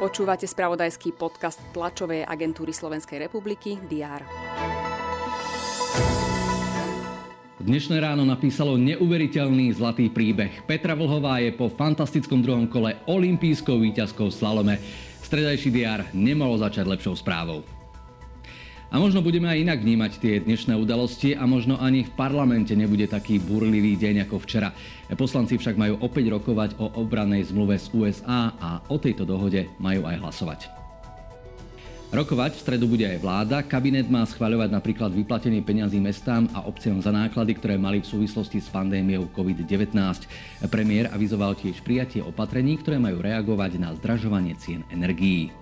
Počúvate spravodajský podcast tlačovej agentúry Slovenskej republiky DR. Dnešné ráno napísalo neuveriteľný zlatý príbeh. Petra Vlhová je po fantastickom druhom kole olimpijskou výťazkou slalome. Stredajší DR nemalo začať lepšou správou. A možno budeme aj inak vnímať tie dnešné udalosti a možno ani v parlamente nebude taký burlivý deň ako včera. Poslanci však majú opäť rokovať o obranej zmluve z USA a o tejto dohode majú aj hlasovať. Rokovať v stredu bude aj vláda. Kabinet má schváľovať napríklad vyplatenie peňazí mestám a obciom za náklady, ktoré mali v súvislosti s pandémiou COVID-19. Premiér avizoval tiež prijatie opatrení, ktoré majú reagovať na zdražovanie cien energií.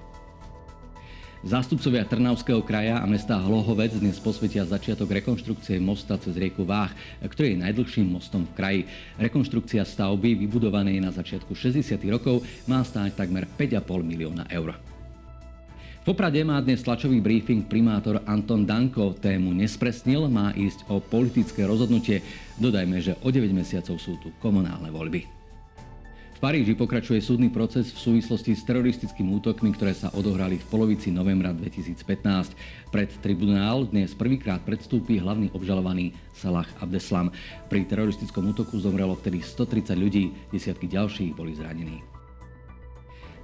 Zástupcovia Trnavského kraja a mesta Hlohovec dnes posvetia začiatok rekonštrukcie mosta cez rieku Váh, ktorý je najdlhším mostom v kraji. Rekonštrukcia stavby, vybudovanej na začiatku 60. rokov, má stáť takmer 5,5 milióna eur. V Poprade má dnes tlačový briefing primátor Anton Danko. Tému nespresnil, má ísť o politické rozhodnutie. Dodajme, že o 9 mesiacov sú tu komunálne voľby. V Paríži pokračuje súdny proces v súvislosti s teroristickými útokmi, ktoré sa odohrali v polovici novembra 2015. Pred tribunál dnes prvýkrát predstúpi hlavný obžalovaný Salah Abdeslam. Pri teroristickom útoku zomrelo vtedy 130 ľudí, desiatky ďalších boli zranení.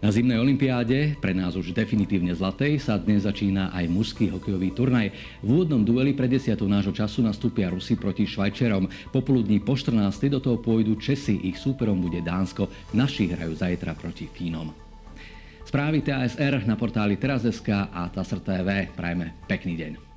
Na zimnej olympiáde, pre nás už definitívne zlatej, sa dnes začína aj mužský hokejový turnaj. V úvodnom dueli pre desiatou nášho času nastúpia Rusi proti Švajčerom. Popoludní po 14. do toho pôjdu Česi, ich súperom bude Dánsko. Naši hrajú zajtra proti Fínom. Správy TASR na portáli Teraz.sk a TASR TV. Prajme pekný deň.